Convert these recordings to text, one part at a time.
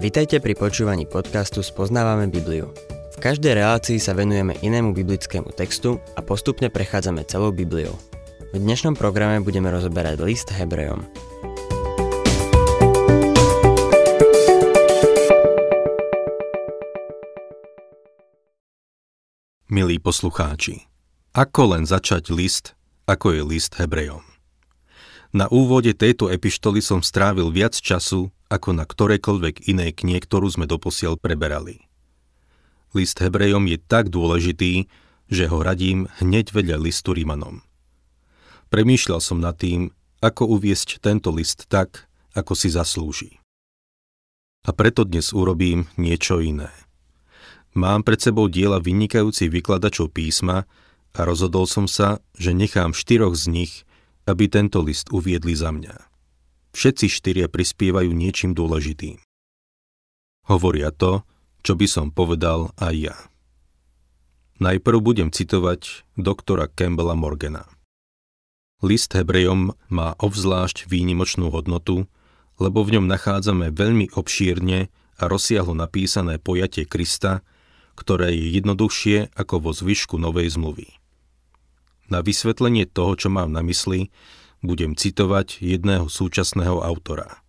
Vitajte pri počúvaní podcastu Spoznávame Bibliu. V každej relácii sa venujeme inému biblickému textu a postupne prechádzame celou Bibliou. V dnešnom programe budeme rozoberať list Hebrejom. Milí poslucháči, ako len začať list, ako je list Hebrejom? Na úvode tejto epištoly som strávil viac času ako na ktorejkoľvek inej knie, ktorú sme doposiaľ preberali. List Hebrejom je tak dôležitý, že ho radím hneď vedľa listu Rimanom. Premýšľal som nad tým, ako uviesť tento list tak, ako si zaslúži. A preto dnes urobím niečo iné. Mám pred sebou diela vynikajúcich vykladačov písma a rozhodol som sa, že nechám štyroch z nich aby tento list uviedli za mňa. Všetci štyria prispievajú niečím dôležitým. Hovoria to, čo by som povedal aj ja. Najprv budem citovať doktora Campbella Morgana. List Hebrejom má obzvlášť výnimočnú hodnotu, lebo v ňom nachádzame veľmi obšírne a rozsiahlo napísané pojatie Krista, ktoré je jednoduchšie ako vo zvyšku Novej zmluvy. Na vysvetlenie toho, čo mám na mysli, budem citovať jedného súčasného autora.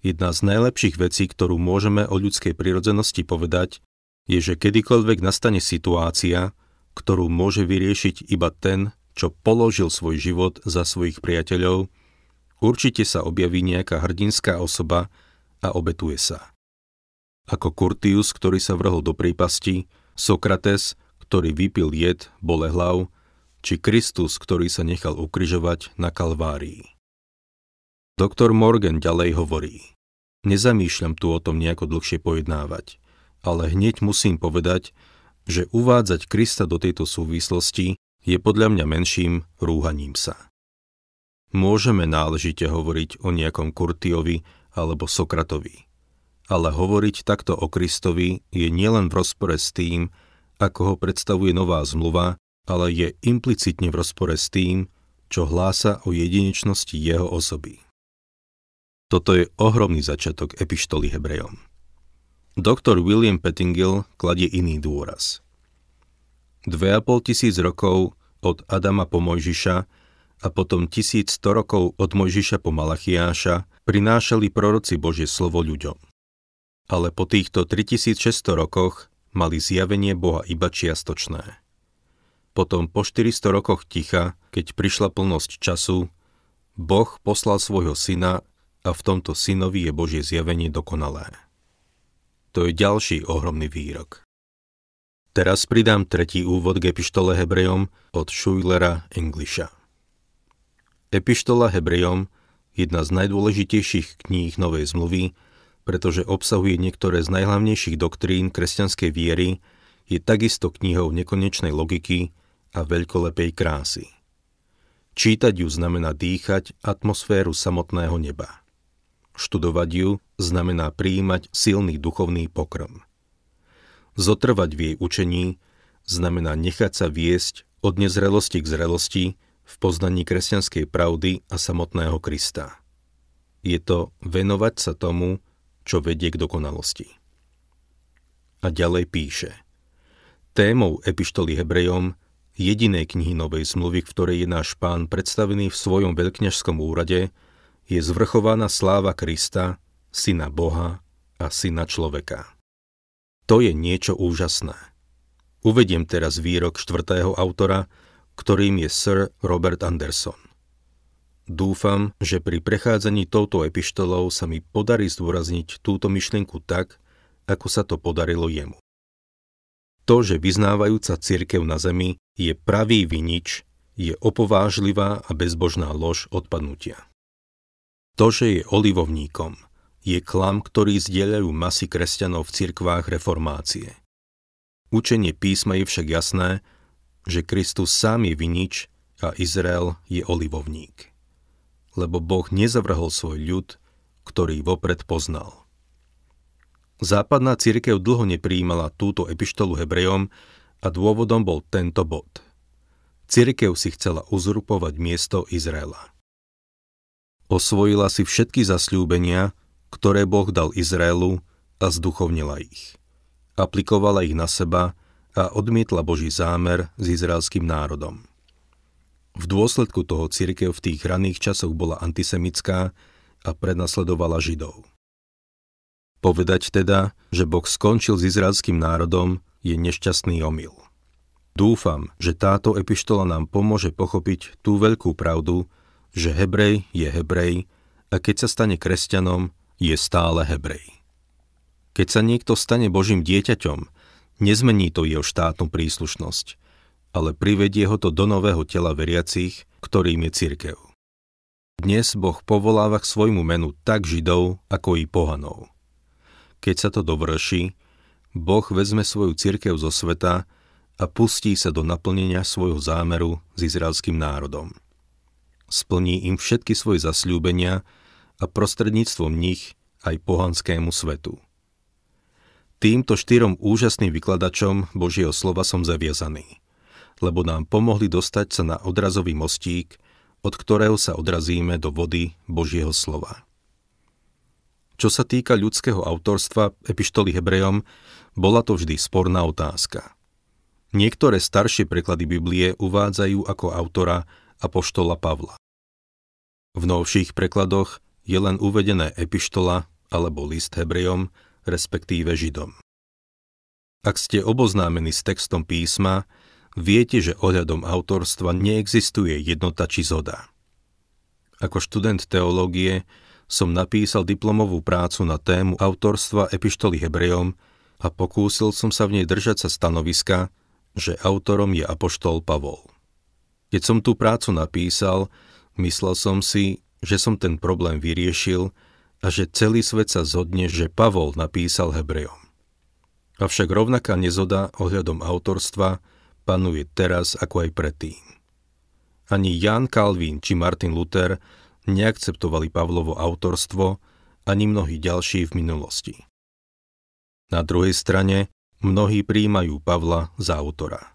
Jedna z najlepších vecí, ktorú môžeme o ľudskej prirodzenosti povedať, je, že kedykoľvek nastane situácia, ktorú môže vyriešiť iba ten, čo položil svoj život za svojich priateľov, určite sa objaví nejaká hrdinská osoba a obetuje sa. Ako Kurtius, ktorý sa vrhol do prípasti, Sokrates, ktorý vypil jed, bolehlav či Kristus, ktorý sa nechal ukryžovať na Kalvárii. Doktor Morgan ďalej hovorí, nezamýšľam tu o tom nejako dlhšie pojednávať, ale hneď musím povedať, že uvádzať Krista do tejto súvislosti je podľa mňa menším rúhaním sa. Môžeme náležite hovoriť o nejakom Kurtiovi alebo Sokratovi, ale hovoriť takto o Kristovi je nielen v rozpore s tým, ako ho predstavuje nová zmluva ale je implicitne v rozpore s tým, čo hlása o jedinečnosti jeho osoby. Toto je ohromný začiatok epištoly Hebrejom. Doktor William Pettingill kladie iný dôraz. 2,5 tisíc rokov od Adama po Mojžiša a potom 1100 rokov od Mojžiša po Malachiáša prinášali proroci Božie slovo ľuďom. Ale po týchto 3600 rokoch mali zjavenie Boha iba čiastočné. Potom po 400 rokoch ticha, keď prišla plnosť času, Boh poslal svojho syna a v tomto synovi je Božie zjavenie dokonalé. To je ďalší ohromný výrok. Teraz pridám tretí úvod k epištole Hebrejom od Schuylera Englisha. Epištola Hebrejom, jedna z najdôležitejších kníh Novej zmluvy, pretože obsahuje niektoré z najhlavnejších doktrín kresťanskej viery, je takisto knihou nekonečnej logiky a veľkolepej krásy. Čítať ju znamená dýchať atmosféru samotného neba. Študovať ju znamená prijímať silný duchovný pokrm. Zotrvať v jej učení znamená nechať sa viesť od nezrelosti k zrelosti v poznaní kresťanskej pravdy a samotného Krista. Je to venovať sa tomu, čo vedie k dokonalosti. A ďalej píše. Témou epištoly Hebrejom jedinej knihy Novej zmluvy, v ktorej je náš pán predstavený v svojom veľkňažskom úrade, je zvrchovaná sláva Krista, syna Boha a syna človeka. To je niečo úžasné. Uvediem teraz výrok štvrtého autora, ktorým je Sir Robert Anderson. Dúfam, že pri prechádzaní touto epištolou sa mi podarí zdôrazniť túto myšlienku tak, ako sa to podarilo jemu. To, že vyznávajúca cirkev na zemi je pravý vinič, je opovážlivá a bezbožná lož odpadnutia. To, že je olivovníkom, je klam, ktorý zdieľajú masy kresťanov v cirkvách reformácie. Učenie písma je však jasné, že Kristus sám je vinič a Izrael je olivovník. Lebo Boh nezavrhol svoj ľud, ktorý vopred poznal. Západná církev dlho nepríjmala túto epištolu Hebrejom a dôvodom bol tento bod. Církev si chcela uzurpovať miesto Izraela. Osvojila si všetky zasľúbenia, ktoré Boh dal Izraelu a zduchovnila ich. Aplikovala ich na seba a odmietla Boží zámer s izraelským národom. V dôsledku toho církev v tých raných časoch bola antisemická a prenasledovala Židov. Povedať teda, že Boh skončil s izraelským národom, je nešťastný omyl. Dúfam, že táto epištola nám pomôže pochopiť tú veľkú pravdu, že Hebrej je Hebrej a keď sa stane kresťanom, je stále Hebrej. Keď sa niekto stane Božím dieťaťom, nezmení to jeho štátnu príslušnosť, ale privedie ho to do nového tela veriacich, ktorým je církev. Dnes Boh povoláva k svojmu menu tak Židov, ako i pohanov. Keď sa to dovrší, Boh vezme svoju církev zo sveta a pustí sa do naplnenia svojho zámeru s izraelským národom. Splní im všetky svoje zasľúbenia a prostredníctvom nich aj pohanskému svetu. Týmto štyrom úžasným vykladačom Božieho slova som zaviazaný, lebo nám pomohli dostať sa na odrazový mostík, od ktorého sa odrazíme do vody Božieho slova. Čo sa týka ľudského autorstva epištoly Hebrejom, bola to vždy sporná otázka. Niektoré staršie preklady Biblie uvádzajú ako autora apoštola Pavla. V novších prekladoch je len uvedené epištola alebo list Hebrejom, respektíve Židom. Ak ste oboznámení s textom písma, viete, že ohľadom autorstva neexistuje jednota či zoda. Ako študent teológie som napísal diplomovú prácu na tému autorstva epištoly Hebrejom a pokúsil som sa v nej držať sa stanoviska, že autorom je apoštol Pavol. Keď som tú prácu napísal, myslel som si, že som ten problém vyriešil a že celý svet sa zhodne, že Pavol napísal Hebrejom. Avšak rovnaká nezoda ohľadom autorstva panuje teraz ako aj predtým. Ani Jan Calvin či Martin Luther neakceptovali Pavlovo autorstvo ani mnohí ďalší v minulosti. Na druhej strane mnohí príjmajú Pavla za autora.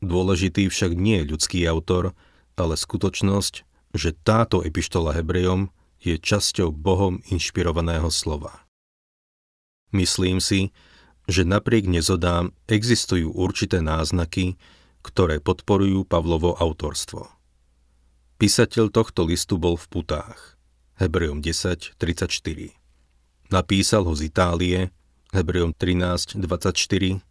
Dôležitý však nie je ľudský autor, ale skutočnosť, že táto epištola Hebrejom je časťou Bohom inšpirovaného slova. Myslím si, že napriek nezodám existujú určité náznaky, ktoré podporujú Pavlovo autorstvo. Písateľ tohto listu bol v putách. Hebrejom 10.34. Napísal ho z Itálie, Hebrejom 13.24.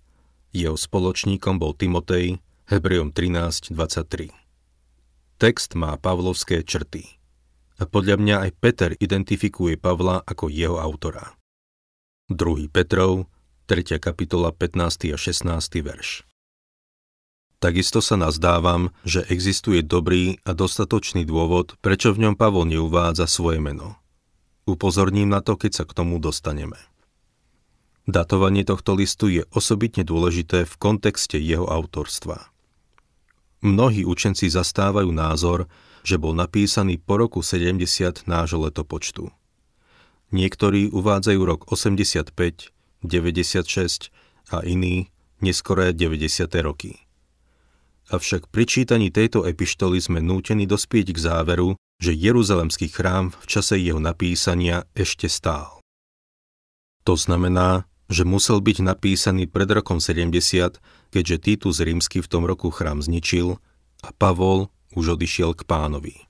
Jeho spoločníkom bol Timotej, Hebrejom 13.23. Text má pavlovské črty. A podľa mňa aj Peter identifikuje Pavla ako jeho autora. 2. Petrov, 3. kapitola 15. a 16. verš. Takisto sa nazdávam, že existuje dobrý a dostatočný dôvod, prečo v ňom Pavol neuvádza svoje meno. Upozorním na to, keď sa k tomu dostaneme. Datovanie tohto listu je osobitne dôležité v kontexte jeho autorstva. Mnohí učenci zastávajú názor, že bol napísaný po roku 70 nášho letopočtu. Niektorí uvádzajú rok 85, 96 a iní neskoré 90. roky. Avšak pri čítaní tejto epištoly sme nútení dospieť k záveru, že Jeruzalemský chrám v čase jeho napísania ešte stál. To znamená, že musel byť napísaný pred rokom 70, keďže Titus rímsky v tom roku chrám zničil a Pavol už odišiel k pánovi.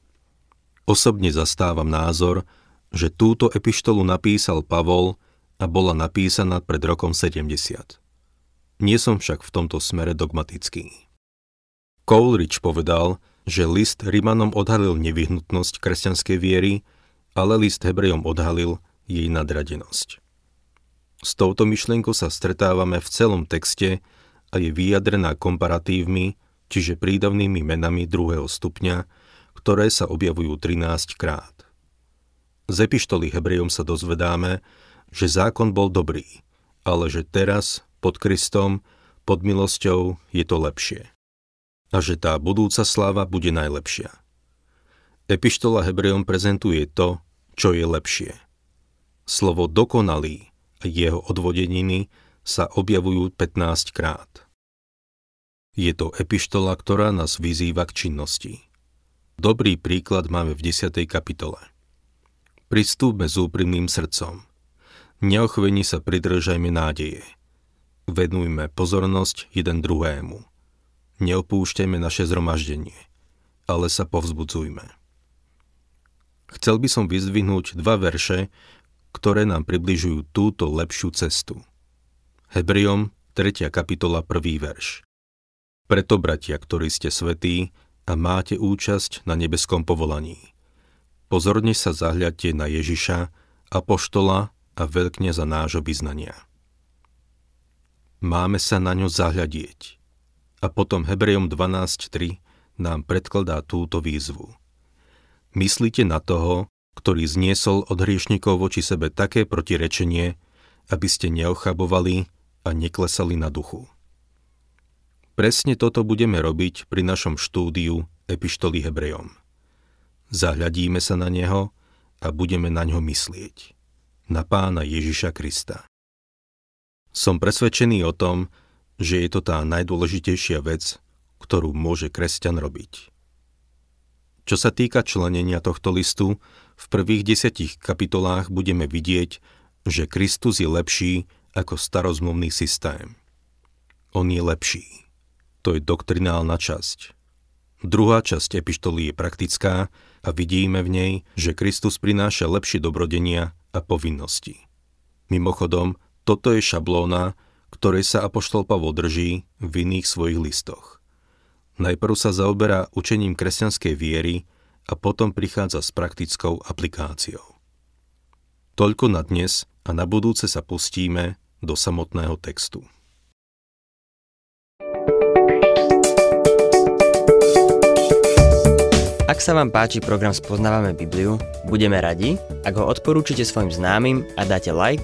Osobne zastávam názor, že túto epištolu napísal Pavol a bola napísaná pred rokom 70. Nie som však v tomto smere dogmatický. Coleridge povedal, že list Rimanom odhalil nevyhnutnosť kresťanskej viery, ale list Hebrejom odhalil jej nadradenosť. S touto myšlienkou sa stretávame v celom texte a je vyjadrená komparatívmi, čiže prídavnými menami druhého stupňa, ktoré sa objavujú 13 krát. Z epištoly Hebrejom sa dozvedáme, že zákon bol dobrý, ale že teraz, pod Kristom, pod milosťou, je to lepšie a že tá budúca sláva bude najlepšia. Epištola Hebrejom prezentuje to, čo je lepšie. Slovo dokonalý a jeho odvodeniny sa objavujú 15 krát. Je to epištola, ktorá nás vyzýva k činnosti. Dobrý príklad máme v 10. kapitole. Pristúpme s úprimným srdcom. Neochvení sa pridržajme nádeje. Venujme pozornosť jeden druhému. Neopúšťajme naše zhromaždenie, ale sa povzbudzujme. Chcel by som vyzdvihnúť dva verše, ktoré nám približujú túto lepšiu cestu. Hebrejom 3. kapitola 1. verš. Preto, bratia, ktorí ste svetí a máte účasť na nebeskom povolaní, Pozorne sa zahľadte na Ježiša, apoštola a veľkňa za nášho vyznania. Máme sa na ňo zahľadieť. A potom Hebrejom 12.3 nám predkladá túto výzvu. Myslíte na toho, ktorý zniesol od hriešnikov voči sebe také protirečenie, aby ste neochabovali a neklesali na duchu. Presne toto budeme robiť pri našom štúdiu Epištoly Hebrejom. Zahľadíme sa na Neho a budeme na ňo myslieť. Na Pána Ježiša Krista. Som presvedčený o tom, že je to tá najdôležitejšia vec, ktorú môže kresťan robiť. Čo sa týka členenia tohto listu, v prvých desiatich kapitolách budeme vidieť, že Kristus je lepší ako starozmluvný systém. On je lepší. To je doktrinálna časť. Druhá časť epištoly je praktická a vidíme v nej, že Kristus prináša lepšie dobrodenia a povinnosti. Mimochodom, toto je šablóna, ktorej sa Apoštol Pavol drží v iných svojich listoch. Najprv sa zaoberá učením kresťanskej viery a potom prichádza s praktickou aplikáciou. Toľko na dnes a na budúce sa pustíme do samotného textu. Ak sa vám páči program Spoznávame Bibliu, budeme radi, ak ho odporúčite svojim známym a dáte like,